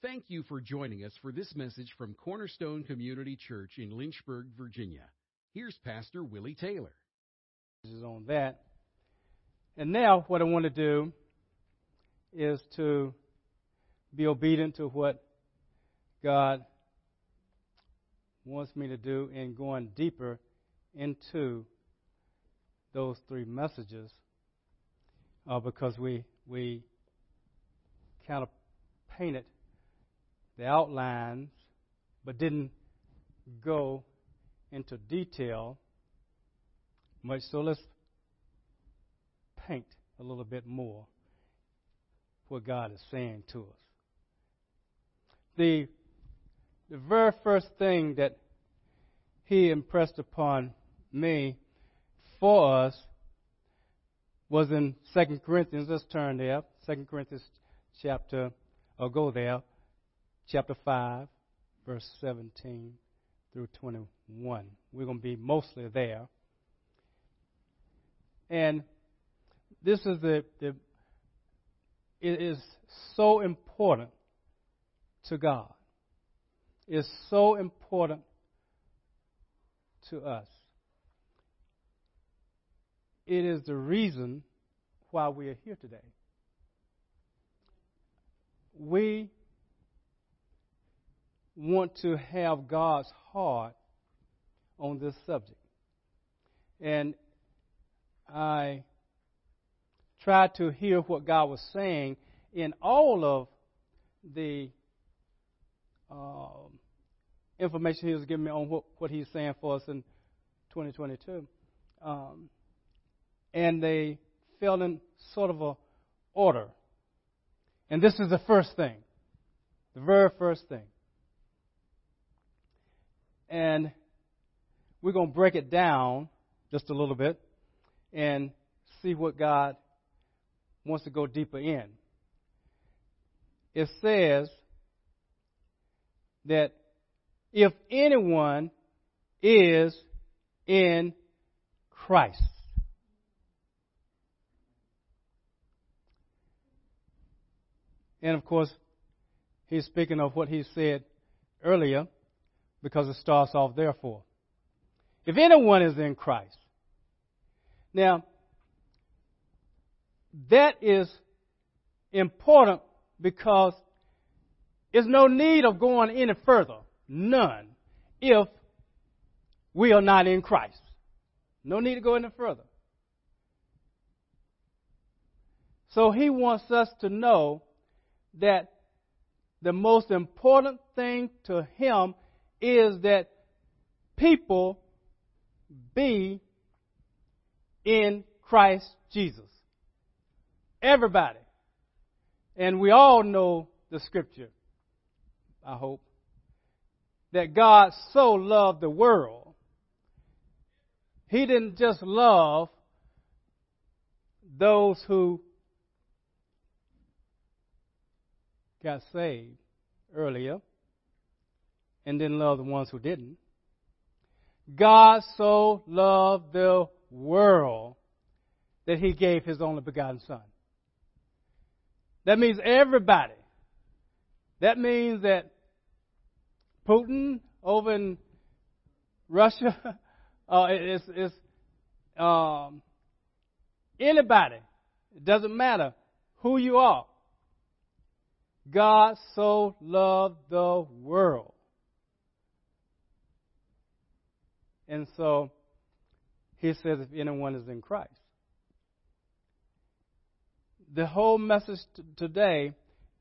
Thank you for joining us for this message from Cornerstone Community Church in Lynchburg, Virginia. Here's Pastor Willie Taylor. Is on that. And now, what I want to do is to be obedient to what God wants me to do in going deeper into those three messages uh, because we we kind of painted the outlines but didn't go into detail much so let's paint a little bit more what God is saying to us the the very first thing that he impressed upon me for us was in Second Corinthians. Let's turn there. Second Corinthians chapter, or go there, chapter 5, verse 17 through 21. We're going to be mostly there. And this is the, the it is so important to God. It's so important to us. It is the reason why we are here today. We want to have God's heart on this subject. And I tried to hear what God was saying in all of the um, information He was giving me on what, what He's saying for us in 2022. Um, and they fell in sort of a order. And this is the first thing, the very first thing. And we're going to break it down just a little bit and see what God wants to go deeper in. It says that if anyone is in Christ, And of course, he's speaking of what he said earlier because it starts off therefore. If anyone is in Christ. Now, that is important because there's no need of going any further. None. If we are not in Christ. No need to go any further. So he wants us to know that the most important thing to him is that people be in Christ Jesus. Everybody. And we all know the scripture, I hope, that God so loved the world. He didn't just love those who got saved earlier and didn't love the ones who didn't. God so loved the world that he gave his only begotten Son. That means everybody. That means that Putin over in Russia uh, is, is um, anybody. It doesn't matter who you are. God so loved the world. And so he says, if anyone is in Christ. The whole message t- today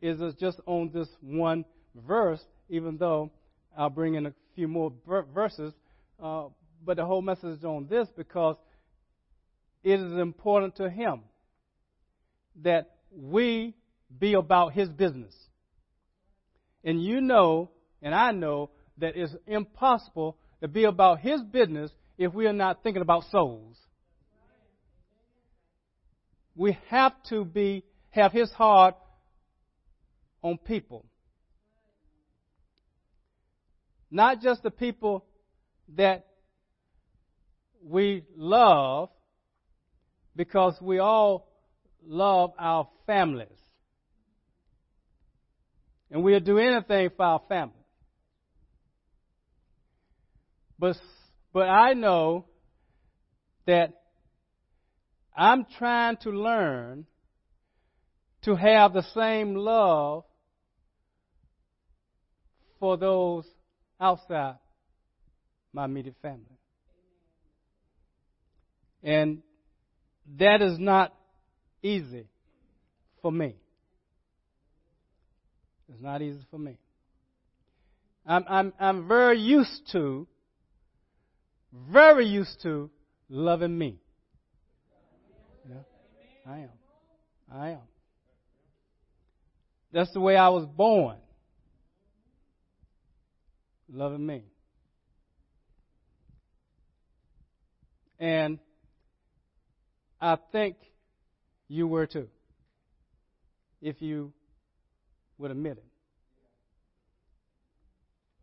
is just on this one verse, even though I'll bring in a few more verses. Uh, but the whole message is on this because it is important to him that we be about his business. And you know, and I know, that it's impossible to be about his business if we are not thinking about souls. We have to be have his heart on people. Not just the people that we love, because we all love our families. And we'll do anything for our family. But, but I know that I'm trying to learn to have the same love for those outside my immediate family. And that is not easy for me. It's not easy for me. I'm, I'm, I'm very used to, very used to loving me. Yeah, I am. I am. That's the way I was born. Loving me. And I think you were too, if you would admit it.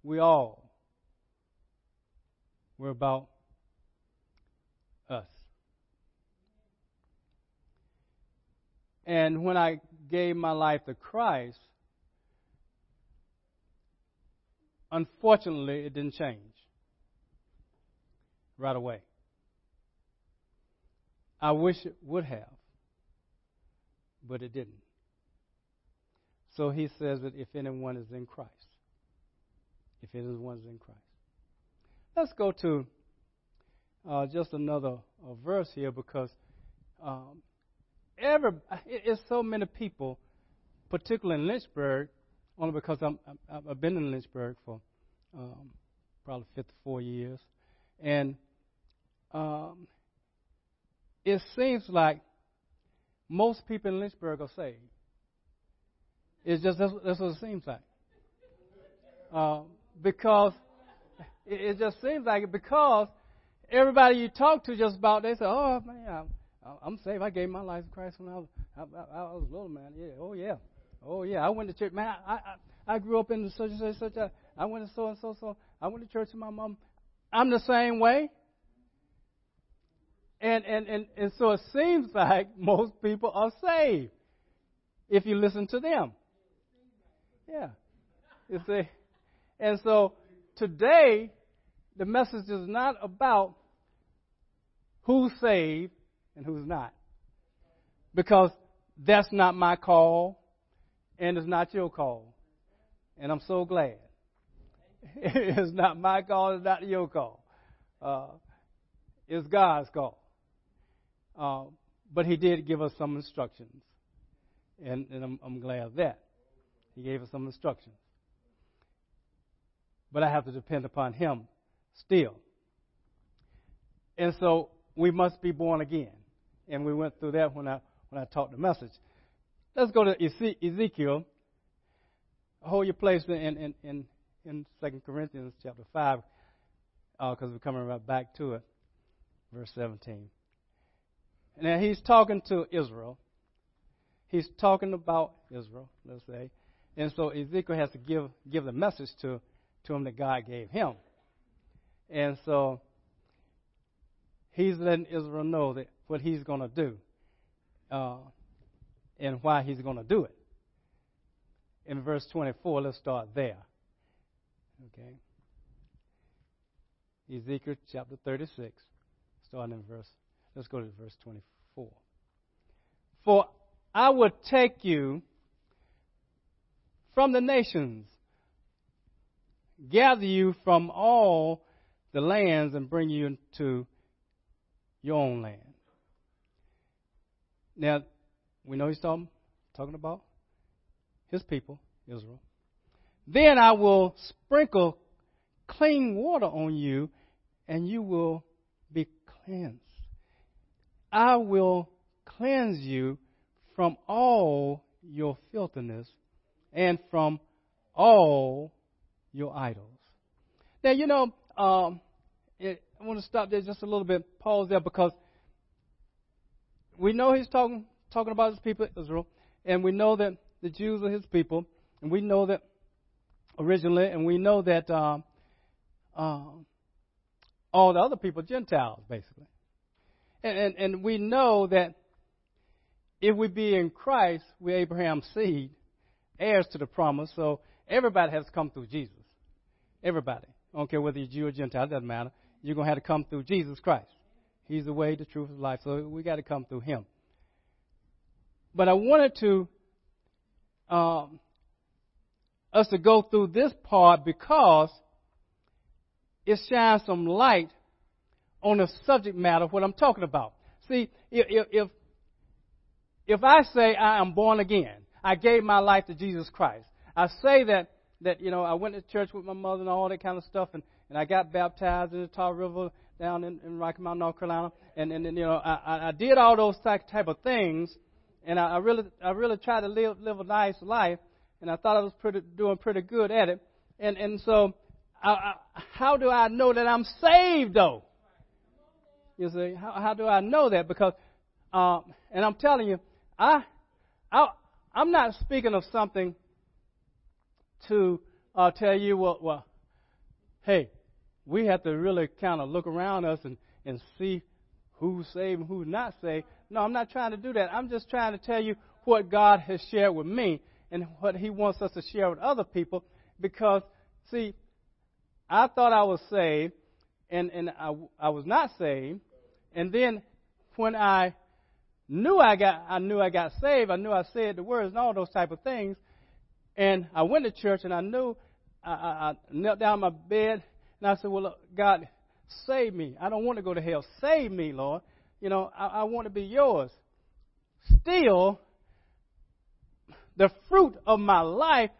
We all were about us. And when I gave my life to Christ, unfortunately, it didn't change right away. I wish it would have, but it didn't. So he says that if anyone is in Christ, if anyone is in Christ. Let's go to uh, just another uh, verse here because um, every it's so many people, particularly in Lynchburg, only because I'm, i have been in Lynchburg for um, probably 54 years, and um, it seems like most people in Lynchburg are saved. It's just that's, that's what it seems like. Uh, because it, it, just seems like it because everybody you talk to just about they say, "Oh man, I'm, I'm saved. I gave my life to Christ when I was I, I, I was little man. Yeah, oh yeah, oh yeah. I went to church. Man, I I, I grew up in such and such such. A, I went to so and so so. I went to church with my mom. I'm the same way. And, and, and, and so it seems like most people are saved if you listen to them. Yeah. You see? And so today, the message is not about who's saved and who's not. Because that's not my call, and it's not your call. And I'm so glad. it's not my call, it's not your call. Uh, it's God's call. Uh, but he did give us some instructions, and, and I'm, I'm glad of that. He gave us some instructions. But I have to depend upon him still. And so we must be born again. And we went through that when I when I taught the message. Let's go to Ezekiel. Hold your place in in in, in Second Corinthians chapter five, because uh, we're coming right back to it, verse seventeen. Now he's talking to Israel. He's talking about Israel, let's say. And so Ezekiel has to give give the message to, to him that God gave him. And so he's letting Israel know that what he's going to do uh, and why he's going to do it. In verse 24, let's start there. Okay. Ezekiel chapter 36, starting in verse Let's go to verse 24. For I will take you from the nations, gather you from all the lands, and bring you into your own land. Now, we know he's talking, talking about his people, Israel. Then I will sprinkle clean water on you, and you will be cleansed. I will cleanse you from all your filthiness and from all your idols. Now, you know, um, it, I want to stop there just a little bit, pause there, because we know he's talking talking about his people, Israel, and we know that the Jews are his people, and we know that originally, and we know that uh, all the other people, Gentiles, basically. And, and, and we know that if we be in Christ, we're Abraham's seed, heirs to the promise. So everybody has come through Jesus. Everybody. I don't care whether you're Jew or Gentile, it doesn't matter. You're going to have to come through Jesus Christ. He's the way, the truth, and life. So we got to come through Him. But I wanted to um, us to go through this part because it shines some light on the subject matter of what I'm talking about. See, if, if, if I say I am born again, I gave my life to Jesus Christ, I say that, that you know, I went to church with my mother and all that kind of stuff, and, and I got baptized in the Tar River down in, in Rocky Mount, North Carolina, and, and, and you know, I, I did all those type, type of things, and I, I really, I really tried to live, live a nice life, and I thought I was pretty, doing pretty good at it, and, and so, I, I, how do I know that I'm saved though? You see, how, how do I know that? Because, uh, and I'm telling you, I, I, I'm not speaking of something to uh, tell you, well, well, hey, we have to really kind of look around us and, and see who's saved and who's not saved. No, I'm not trying to do that. I'm just trying to tell you what God has shared with me and what He wants us to share with other people. Because, see, I thought I was saved, and, and I, I was not saved. And then when I knew I got I knew I got saved, I knew I said the words and all those type of things. And I went to church and I knew I, I, I knelt down my bed and I said, Well look, God, save me. I don't want to go to hell. Save me, Lord. You know, I, I want to be yours. Still, the fruit of my life,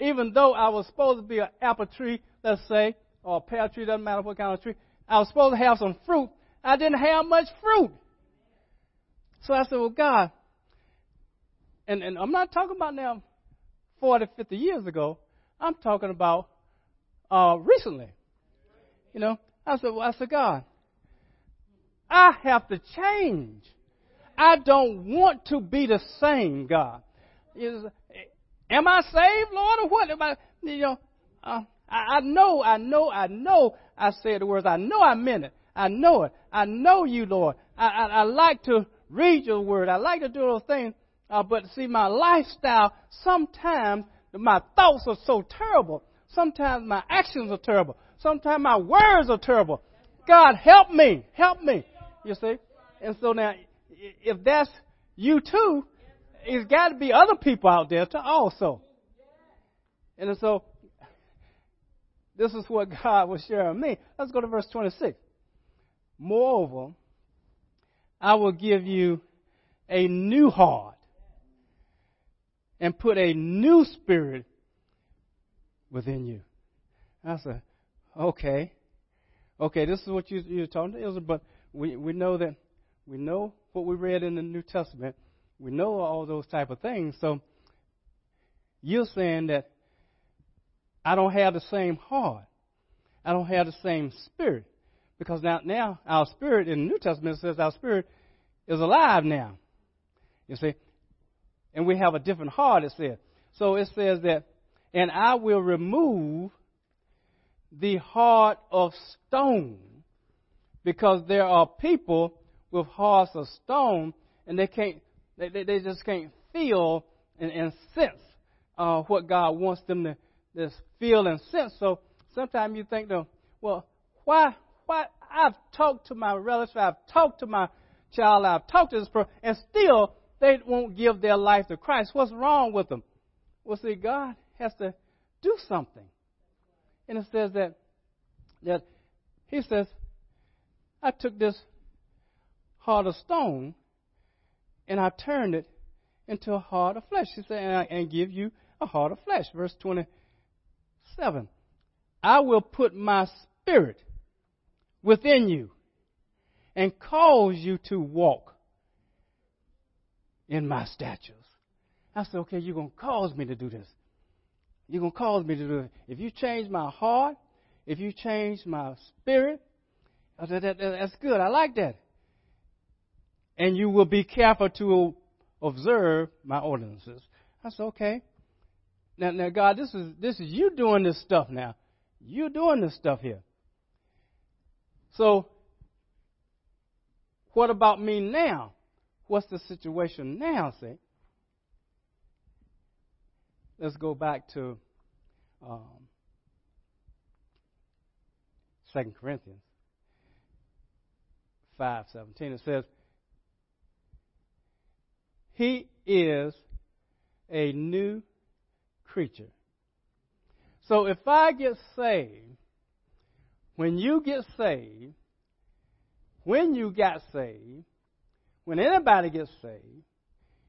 even though I was supposed to be an apple tree, let's say, or a pear tree, doesn't matter what kind of tree, I was supposed to have some fruit. I didn't have much fruit. So I said, Well, God, and, and I'm not talking about now 40, 50 years ago. I'm talking about uh, recently. You know, I said, Well, I said, God, I have to change. I don't want to be the same, God. Is, am I saved, Lord, or what? Am I, you know, uh, I, I know, I know, I know I said the words. I know I meant it. I know it. I know you, Lord. I, I, I like to read your word. I like to do those things. Uh, but see, my lifestyle, sometimes my thoughts are so terrible. Sometimes my actions are terrible. Sometimes my words are terrible. God, help me. Help me. You see? And so now, if that's you too, it's got to be other people out there too also. And so, this is what God was sharing me. Let's go to verse 26. Moreover, I will give you a new heart and put a new spirit within you. I said, okay, okay, this is what you, you're talking to Israel, but we, we know that we know what we read in the New Testament. We know all those type of things. So you're saying that I don't have the same heart. I don't have the same spirit. Because now, now our spirit in the New Testament says our spirit is alive now. You see? And we have a different heart, it says. So it says that, and I will remove the heart of stone. Because there are people with hearts of stone, and they can't, they, they, they just can't feel and, and sense uh, what God wants them to, to feel and sense. So sometimes you think, though, well, why why I've talked to my relatives, I've talked to my child, I've talked to this person, and still they won't give their life to Christ. What's wrong with them? Well, see, God has to do something. And it says that that He says, I took this heart of stone and I turned it into a heart of flesh. He said, and, I, and give you a heart of flesh. Verse 27. I will put my spirit within you and cause you to walk in my statutes. I said, okay, you're going to cause me to do this. You're going to cause me to do it. If you change my heart, if you change my spirit, that, that, that's good. I like that. And you will be careful to observe my ordinances. I said, okay. Now, now, God, this is this is you doing this stuff now. You doing this stuff here. So, what about me now? What's the situation now, see? let's go back to um, 2 Corinthians 5:17. It says, "He is a new creature." So if I get saved, when you get saved, when you got saved, when anybody gets saved,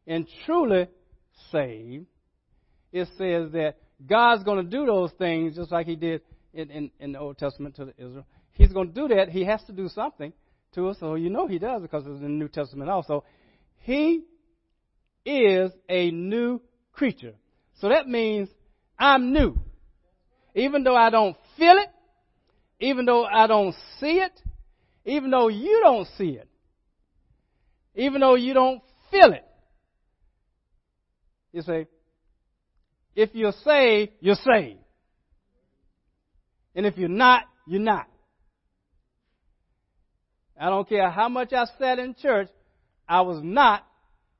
and truly saved, it says that God's going to do those things just like He did in, in, in the Old Testament to Israel. He's going to do that. He has to do something to us, so you know He does because it's in the New Testament also. He is a new creature. So that means I'm new. Even though I don't feel it, even though I don't see it, even though you don't see it, even though you don't feel it. You say, if you're saved, you're saved. And if you're not, you're not. I don't care how much I sat in church, I was not,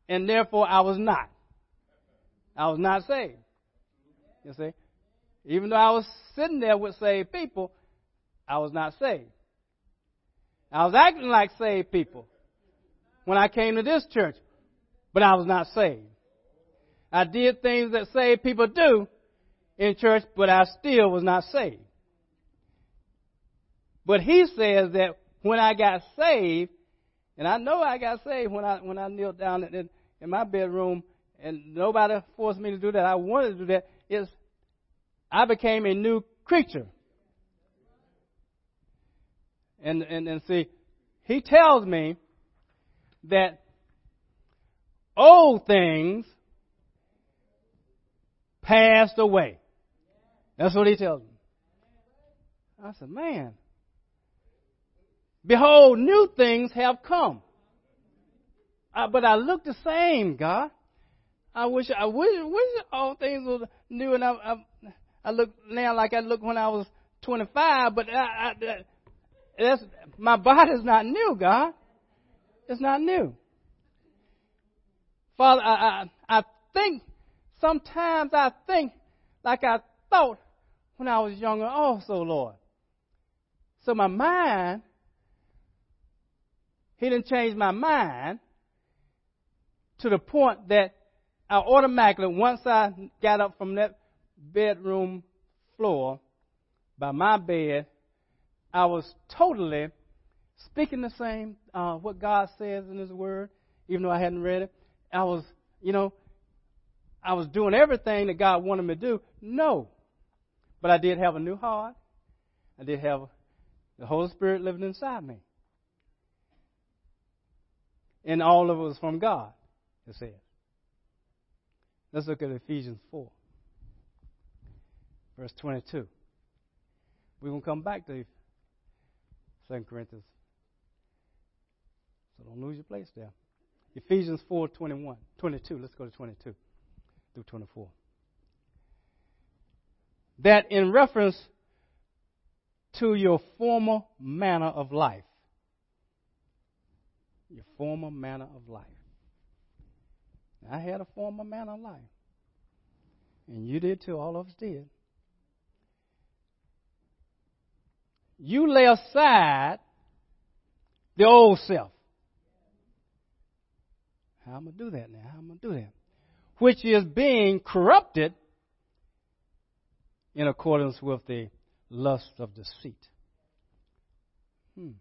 and therefore I was not. I was not saved. You see? Even though I was sitting there with saved people, I was not saved. I was acting like saved people when I came to this church, but I was not saved. I did things that saved people do in church, but I still was not saved. But he says that when I got saved, and I know I got saved when I when I knelt down in, in my bedroom, and nobody forced me to do that. I wanted to do that. Is I became a new creature. And and and see, he tells me that old things passed away. That's what he tells me. I said, man, behold, new things have come. But I look the same, God. I wish I wish, wish all things were new, and I, I, I look now like I look when I was 25. But I, I, that's my body's not new, God. It's not new. Father, I, I, I think sometimes I think like I thought when I was younger, also, Lord. So my mind, He didn't change my mind to the point that I automatically, once I got up from that bedroom floor by my bed, I was totally speaking the same, uh, what God says in His Word, even though I hadn't read it. I was, you know, I was doing everything that God wanted me to do. No. But I did have a new heart. I did have the Holy Spirit living inside me. And all of it was from God, it says. Let's look at Ephesians 4, verse 22. We're going to come back to 2 Corinthians so don't lose your place there. Ephesians 4 21, 22. Let's go to 22 through 24. That in reference to your former manner of life, your former manner of life. I had a former manner of life. And you did too. All of us did. You lay aside the old self. How am I going to do that now? How am I going to do that? Which is being corrupted in accordance with the lust of deceit. Hmm.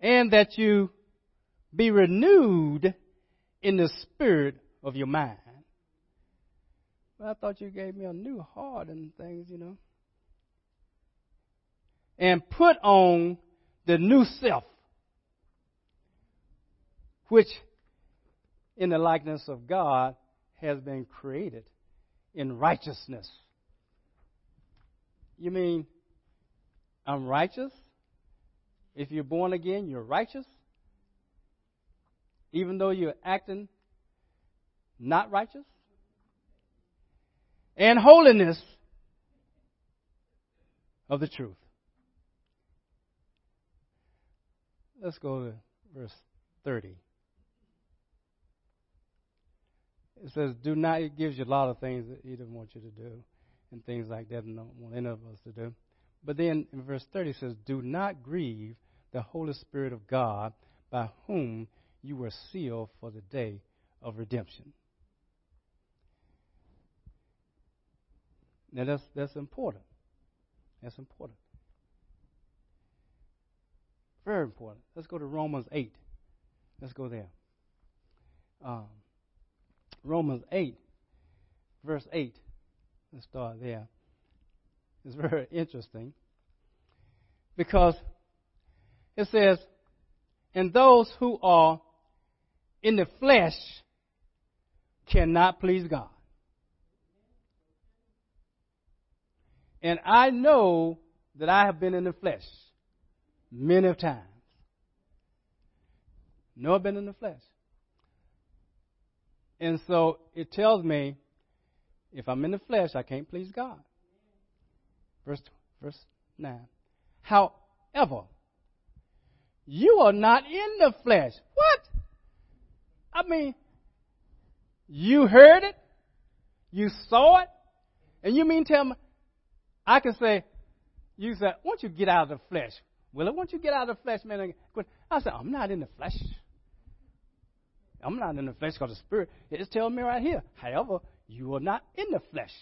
And that you be renewed in the spirit of your mind. Well, I thought you gave me a new heart and things, you know. And put on the new self which in the likeness of God has been created in righteousness. You mean I'm righteous? If you're born again, you're righteous? Even though you're acting not righteous? And holiness of the truth. Let's go to verse 30. It says, do not, it gives you a lot of things that he doesn't want you to do and things like that and don't want any of us to do. But then in verse 30 it says, do not grieve the Holy Spirit of God by whom you were sealed for the day of redemption. Now that's that's important. That's important. Very important. Let's go to Romans 8. Let's go there. Um, Romans 8, verse 8. Let's start there. It's very interesting because it says, And those who are in the flesh cannot please God. And I know that I have been in the flesh many times. No, I've been in the flesh. And so it tells me if I'm in the flesh, I can't please God. Verse, verse 9. However, you are not in the flesh. What? I mean, you heard it, you saw it, and you mean tell me, I can say, you said, won't you get out of the flesh? Well, won't you get out of the flesh, man? I said, I'm not in the flesh. I'm not in the flesh because the Spirit is telling me right here. However, you are not in the flesh,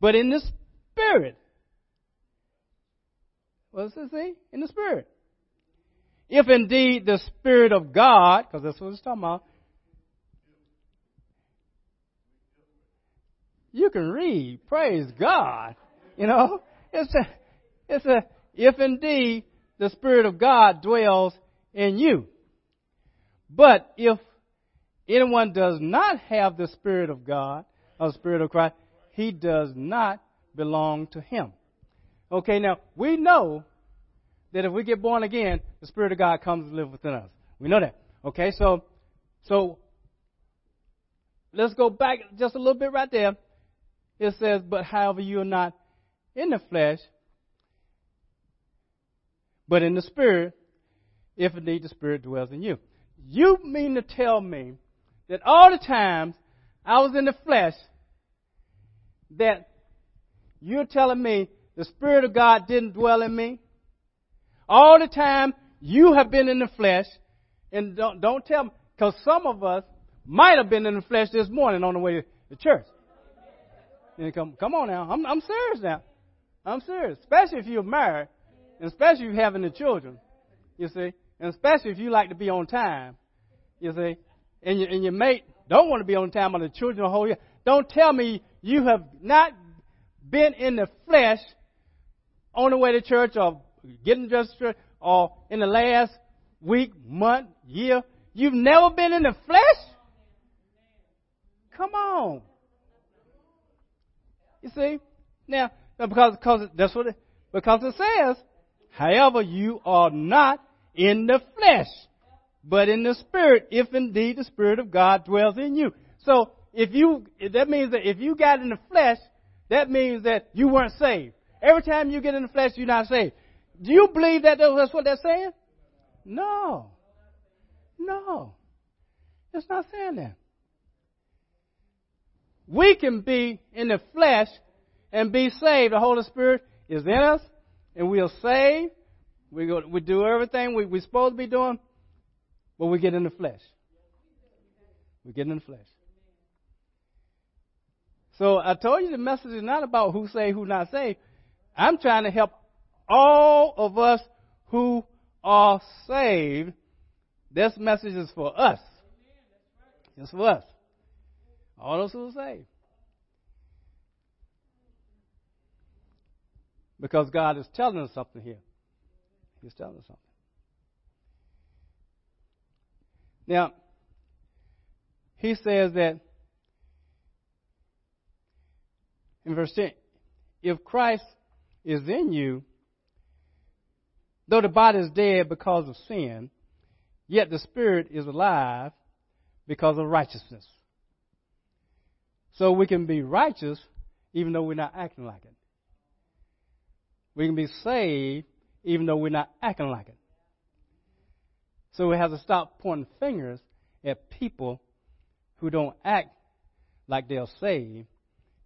but in the Spirit. What's it say? In the Spirit. If indeed the Spirit of God, because that's what it's talking about, you can read. Praise God. You know, it's a, it's a, if indeed the Spirit of God dwells in you. But if anyone does not have the Spirit of God, or the Spirit of Christ, he does not belong to him. Okay, now we know that if we get born again, the Spirit of God comes to live within us. We know that. Okay, so so let's go back just a little bit right there. It says, But however you are not in the flesh, but in the Spirit, if indeed the Spirit dwells in you. You mean to tell me that all the times I was in the flesh, that you're telling me the Spirit of God didn't dwell in me? All the time you have been in the flesh, and don't, don't tell me, because some of us might have been in the flesh this morning on the way to church. And come, come on now. I'm, I'm serious now. I'm serious. Especially if you're married, and especially if you're having the children. You see, and especially if you like to be on time. You see, and your, and your mate don't want to be on time, or the children the whole year. Don't tell me you have not been in the flesh on the way to church or getting dressed or in the last week, month, year. You've never been in the flesh? Come on. You see? Now, because, because that's what it, because it says, however, you are not in the flesh, but in the spirit, if indeed the spirit of God dwells in you. So, if you, that means that if you got in the flesh, that means that you weren't saved. Every time you get in the flesh, you're not saved. Do you believe that that's what they're saying? No. No. It's not saying that. We can be in the flesh and be saved. The Holy Spirit is in us, and we are saved. We, go, we do everything we, we're supposed to be doing, but we get in the flesh. We get in the flesh. So I told you the message is not about who saved, who not saved. I'm trying to help all of us who are saved. This message is for us. It's for us. All those who are saved. Because God is telling us something here. He's telling us something. Now, he says that in verse 10 if Christ is in you, though the body is dead because of sin, yet the spirit is alive because of righteousness. So we can be righteous even though we're not acting like it. We can be saved even though we're not acting like it. So we have to stop pointing fingers at people who don't act like they're saved,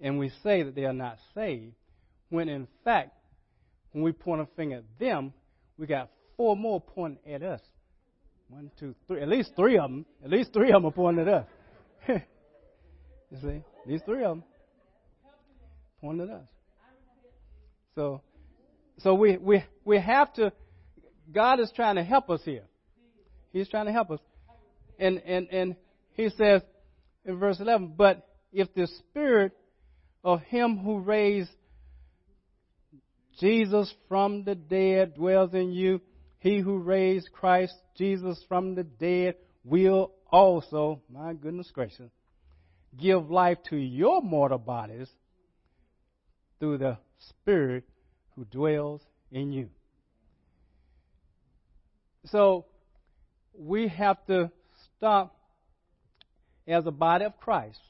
and we say that they are not saved, when in fact, when we point a finger at them, we got four more pointing at us. One, two, three. At least three of them. At least three of them are pointing at us. you see? At least three of them pointing at us. So, so we, we, we have to, God is trying to help us here. He's trying to help us. And, and, and he says in verse 11, but if the spirit of him who raised Jesus from the dead dwells in you, he who raised Christ Jesus from the dead will also, my goodness gracious, give life to your mortal bodies through the Spirit who dwells in you. So, we have to stop as a body of Christ,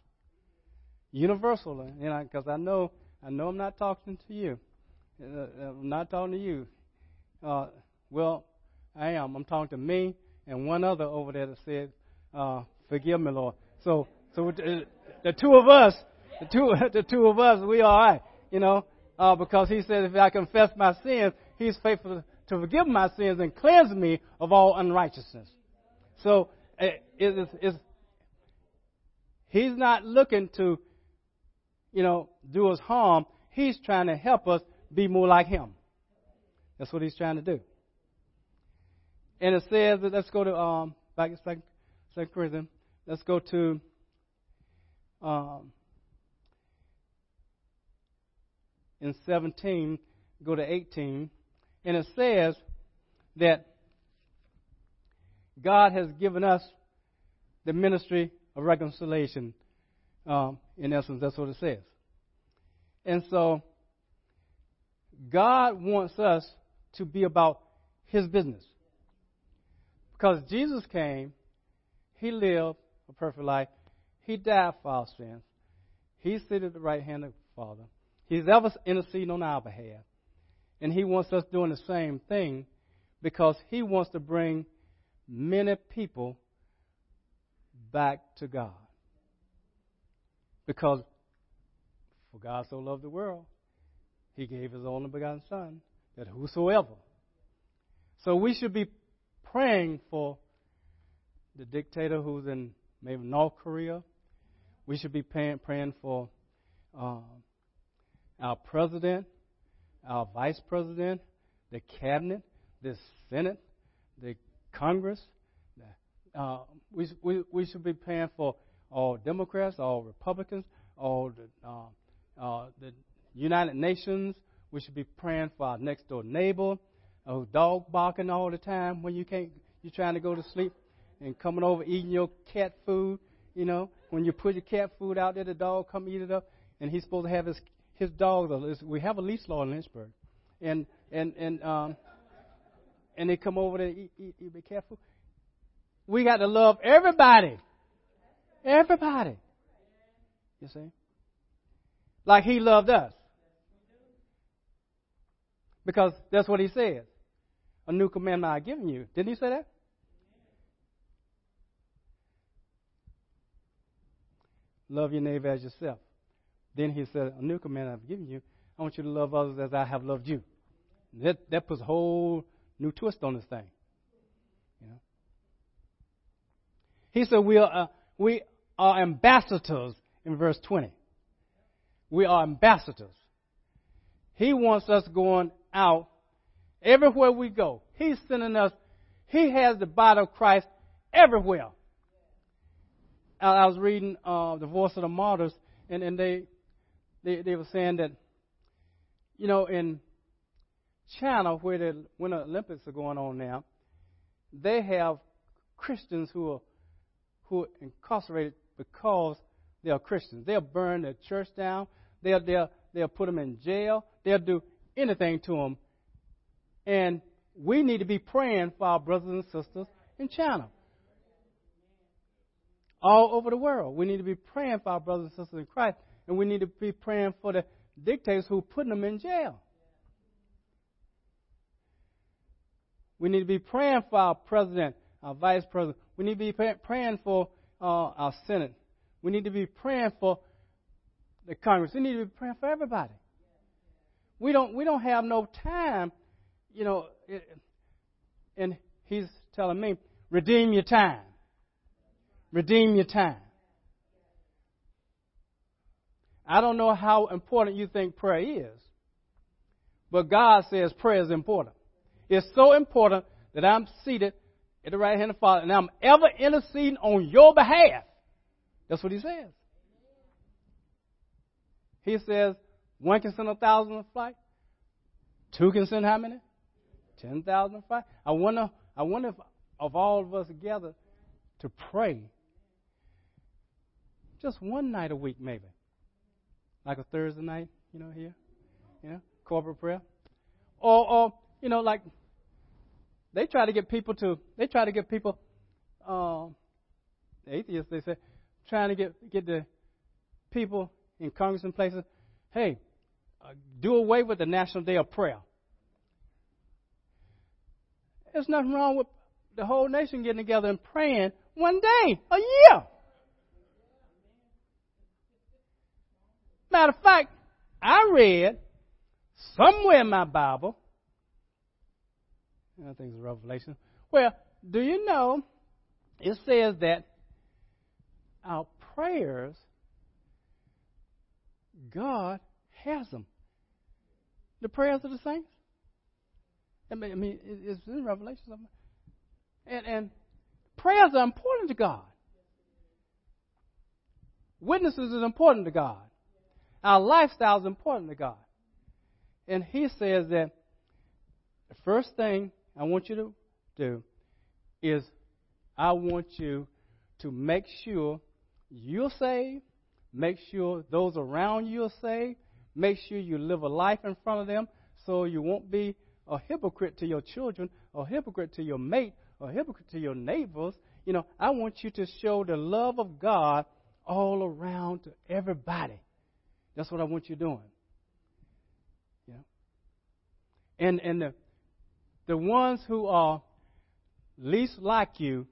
universally, you know, because I know I know I'm not talking to you. Uh, I'm not talking to you. Uh, well, I am. I'm talking to me and one other over there that said, uh, "Forgive me, Lord." So, so the, the two of us, the two, the two of us, we all right, you know, uh, because He said, "If I confess my sins, He's faithful to forgive my sins and cleanse me of all unrighteousness." So, it, it, it's, He's not looking to, you know, do us harm. He's trying to help us be more like Him. That's what He's trying to do. And it says that let's go to um, back in Second Corinthians. Let's go to um, in 17, go to 18, and it says that God has given us the ministry of reconciliation. Um, in essence, that's what it says. And so, God wants us to be about His business. Because Jesus came, He lived a perfect life, He died for our sins, He seated at the right hand of the Father. He's ever interceding on our behalf. And He wants us doing the same thing because He wants to bring many people back to God. Because for God so loved the world, He gave His only begotten Son, that whosoever. So we should be praying for the dictator who's in maybe North Korea. We should be praying, for uh, our president, our vice president, the cabinet, the Senate, the Congress. Uh, we, we, we should be praying for all Democrats, all Republicans, all the, uh, uh, the United Nations. We should be praying for our next door neighbor a dog barking all the time when you can't, you're trying to go to sleep, and coming over eating your cat food. You know, when you put your cat food out there, the dog come eat it up, and he's supposed to have his his dog. We have a leash law in Lynchburg, and and and um, and they come over there. eat the cat. We got to love everybody, everybody. You see, like He loved us, because that's what He said. A new commandment I've given you. Didn't he say that? Love your neighbor as yourself. Then he said, A new command I've given you. I want you to love others as I have loved you. That, that puts a whole new twist on this thing. You know? He said, We are, uh, we are ambassadors in verse 20. We are ambassadors. He wants us going out Everywhere we go, He's sending us. He has the body of Christ everywhere. I was reading uh, the Voice of the Martyrs, and, and they, they they were saying that, you know, in China, where the Winter Olympics are going on now, they have Christians who are who are incarcerated because they are Christians. They'll burn their church down. They'll they'll they'll put them in jail. They'll do anything to them and we need to be praying for our brothers and sisters in China. All over the world. We need to be praying for our brothers and sisters in Christ. And we need to be praying for the dictators who are putting them in jail. We need to be praying for our president, our vice president. We need to be praying for uh, our Senate, We need to be praying for the Congress. We need to be praying for everybody. We don't we don't have no time, you know. And he's telling me, redeem your time. Redeem your time. I don't know how important you think prayer is, but God says prayer is important. It's so important that I'm seated at the right hand of the Father and I'm ever interceding on your behalf. That's what he says. He says, one can send a thousand a flight. Two can send how many? Ten thousand a flight. I wonder, I wonder if of all of us together to pray just one night a week, maybe. Like a Thursday night, you know, here. You know, corporate prayer. Or, or you know, like they try to get people to, they try to get people, um, atheists, they say, trying to get, get the people in Congress and places, hey, uh, do away with the National Day of Prayer. There's nothing wrong with the whole nation getting together and praying one day a year. Matter of fact, I read somewhere in my Bible, I think it's Revelation, well, do you know it says that our prayers, God has them. The prayers of the saints. I mean, I mean it's in Revelation. Somewhere. And, and prayers are important to God. Witnesses is important to God. Our lifestyle is important to God. And He says that the first thing I want you to do is I want you to make sure you're saved, make sure those around you are saved, make sure you live a life in front of them so you won't be a hypocrite to your children, a hypocrite to your mate, a hypocrite to your neighbors. You know, I want you to show the love of God all around to everybody. That's what I want you doing. Yeah. And and the the ones who are least like you,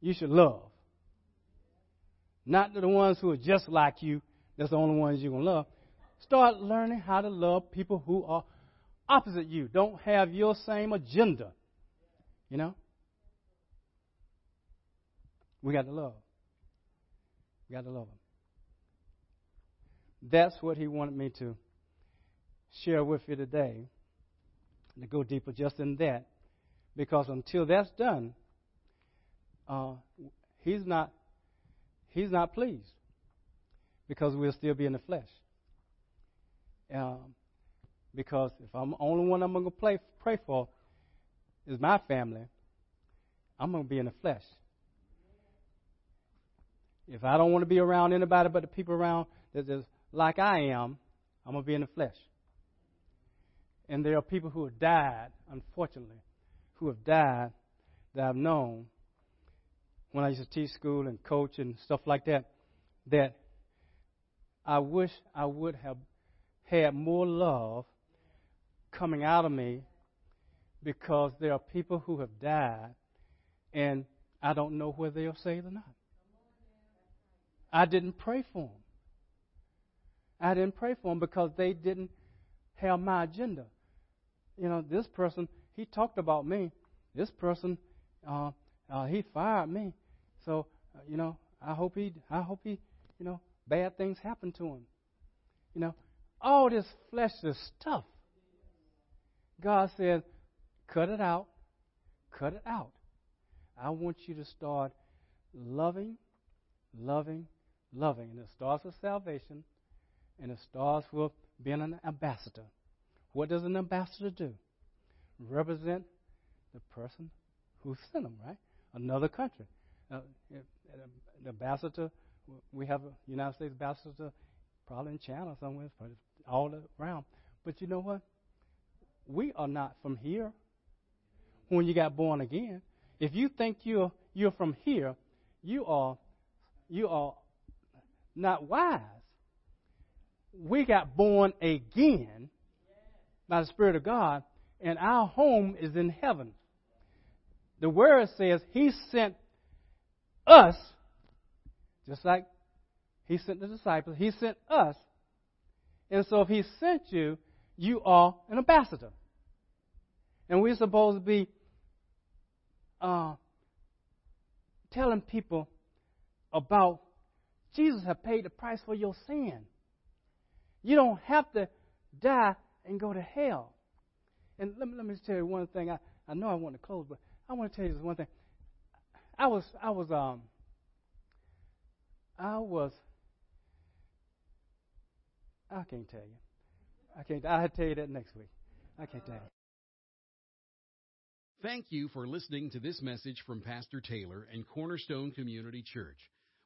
you should love. Not the ones who are just like you. That's the only ones you're gonna love. Start learning how to love people who are opposite you. Don't have your same agenda. You know? We got to love. We got to love them. That's what he wanted me to share with you today. To go deeper just in that. Because until that's done, uh, he's not he's not pleased. Because we'll still be in the flesh. Um, because if I'm the only one I'm going to pray, for is my family, I'm going to be in the flesh. If I don't want to be around anybody but the people around that is like I am, I'm going to be in the flesh. And there are people who have died, unfortunately, who have died that I've known when I used to teach school and coach and stuff like that, that I wish I would have had more love coming out of me because there are people who have died and I don't know whether they're saved or not. I didn't pray for them. I didn't pray for them because they didn't have my agenda. You know, this person, he talked about me. This person, uh, uh, he fired me. So, uh, you know, I hope he, I hope he, you know, bad things happen to him. You know, all this fleshly stuff. God said, cut it out, cut it out. I want you to start loving, loving, loving. And it starts with salvation, and it starts with being an ambassador. What does an ambassador do? Represent the person who sent them, right? Another country. Uh, an ambassador, we have a United States ambassador probably in China somewhere, all around. But you know what? We are not from here when you got born again. If you think you're you're from here, you are you are not wise. We got born again by the Spirit of God, and our home is in heaven. The word says He sent us, just like He sent the disciples. He sent us. And so if He sent you, you are an ambassador. And we're supposed to be uh, telling people about Jesus have paid the price for your sin. You don't have to die and go to hell. And let me, let me just tell you one thing. I, I know I want to close, but I want to tell you this one thing. I was I was um I was I can't tell you. I can't I'll tell you that next week. I can't tell you. Thank you for listening to this message from Pastor Taylor and Cornerstone Community Church.